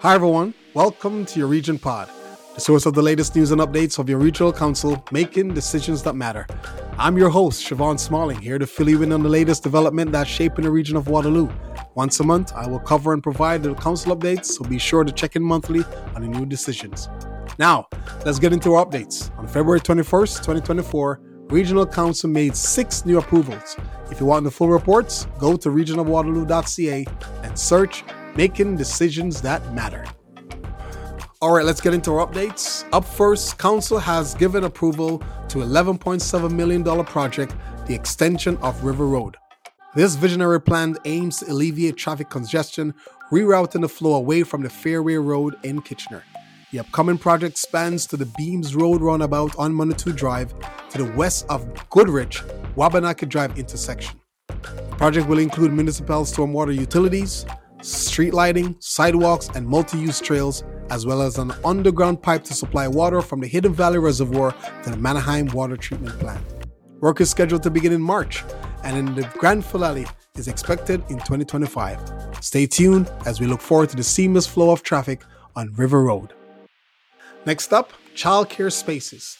Hi, everyone. Welcome to your Region Pod, the source of the latest news and updates of your regional council making decisions that matter. I'm your host, Siobhan Smalling, here to fill you in on the latest development that's shaping the region of Waterloo. Once a month, I will cover and provide the council updates, so be sure to check in monthly on the new decisions. Now, let's get into our updates. On February 21st, 2024, Regional Council made six new approvals. If you want the full reports, go to regionofwaterloo.ca and search Making Decisions That Matter. All right, let's get into our updates. Up first, Council has given approval to $11.7 million project, the extension of River Road. This visionary plan aims to alleviate traffic congestion, rerouting the flow away from the Fairway Road in Kitchener. The upcoming project spans to the Beams Road roundabout on Manitou Drive to the west of Goodrich Wabanaki Drive intersection. The project will include municipal stormwater utilities, street lighting, sidewalks, and multi use trails, as well as an underground pipe to supply water from the Hidden Valley Reservoir to the Mannheim Water Treatment Plant. Work is scheduled to begin in March, and in the grand finale is expected in 2025. Stay tuned as we look forward to the seamless flow of traffic on River Road. Next up, childcare spaces.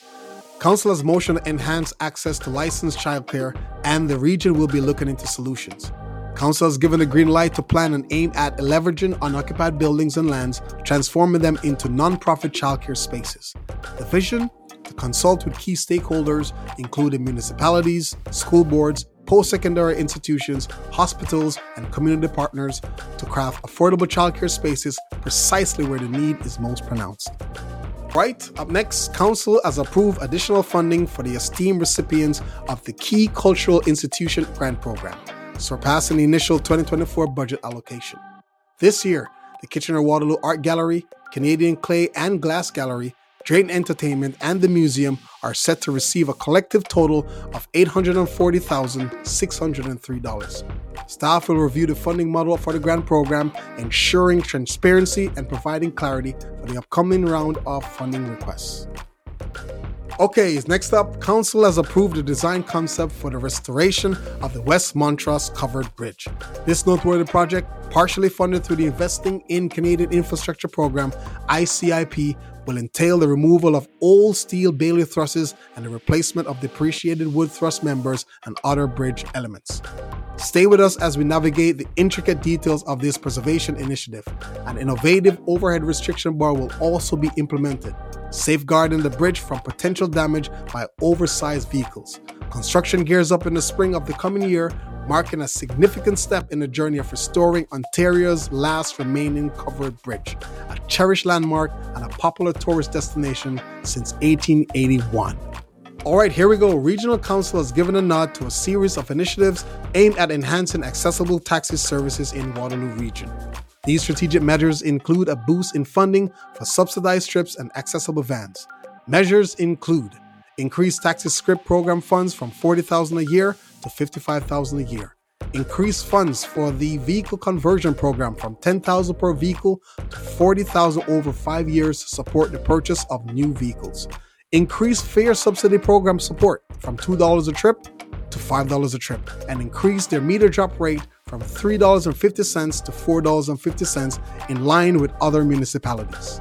Council has motion to enhance access to licensed childcare, and the region will be looking into solutions. Council has given a green light to plan and aim at leveraging unoccupied buildings and lands, transforming them into non-profit childcare spaces. The vision to consult with key stakeholders, including municipalities, school boards, post secondary institutions, hospitals, and community partners, to craft affordable childcare spaces precisely where the need is most pronounced. Right, up next, Council has approved additional funding for the esteemed recipients of the Key Cultural Institution Grant Program, surpassing the initial 2024 budget allocation. This year, the Kitchener Waterloo Art Gallery, Canadian Clay and Glass Gallery, Drayton Entertainment, and the museum are set to receive a collective total of $840,603. Staff will review the funding model for the grant program, ensuring transparency and providing clarity for the upcoming round of funding requests. Okay, next up, Council has approved the design concept for the restoration of the West Montrose Covered Bridge. This noteworthy project, partially funded through the Investing in Canadian Infrastructure Program ICIP, will entail the removal of old steel bailey trusses and the replacement of depreciated wood truss members and other bridge elements. Stay with us as we navigate the intricate details of this preservation initiative. An innovative overhead restriction bar will also be implemented, safeguarding the bridge from potential damage by oversized vehicles. Construction gears up in the spring of the coming year, marking a significant step in the journey of restoring Ontario's last remaining covered bridge, a cherished landmark and a popular tourist destination since 1881. All right, here we go. Regional Council has given a nod to a series of initiatives aimed at enhancing accessible taxi services in Waterloo Region. These strategic measures include a boost in funding for subsidized trips and accessible vans. Measures include increased taxi scrip program funds from 40,000 a year to 55,000 a year. Increased funds for the vehicle conversion program from 10,000 per vehicle to 40,000 over 5 years to support the purchase of new vehicles increase fare subsidy program support from $2 a trip to $5 a trip, and increase their meter drop rate from $3.50 to $4.50 in line with other municipalities.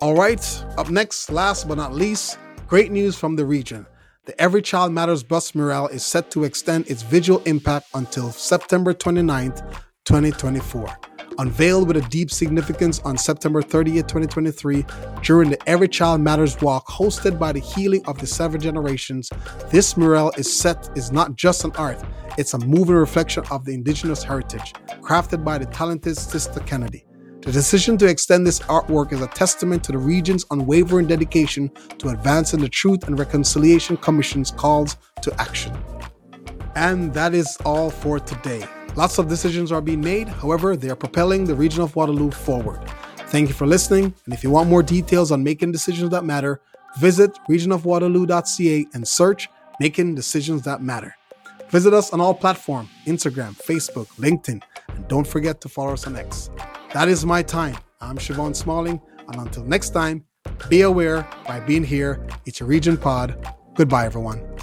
All right, up next, last but not least, great news from the region. The Every Child Matters bus mural is set to extend its visual impact until September 29th, 2024 unveiled with a deep significance on September 30th, 2023, during the Every Child Matters Walk hosted by the Healing of the Seven Generations. This mural is set is not just an art, it's a moving reflection of the indigenous heritage, crafted by the talented Sister Kennedy. The decision to extend this artwork is a testament to the region's unwavering dedication to advancing the Truth and Reconciliation Commission's calls to action. And that is all for today. Lots of decisions are being made, however, they are propelling the region of Waterloo forward. Thank you for listening, and if you want more details on making decisions that matter, visit regionofwaterloo.ca and search Making Decisions That Matter. Visit us on all platforms Instagram, Facebook, LinkedIn, and don't forget to follow us on X. That is my time. I'm Siobhan Smalling, and until next time, be aware by being here. It's a Region Pod. Goodbye, everyone.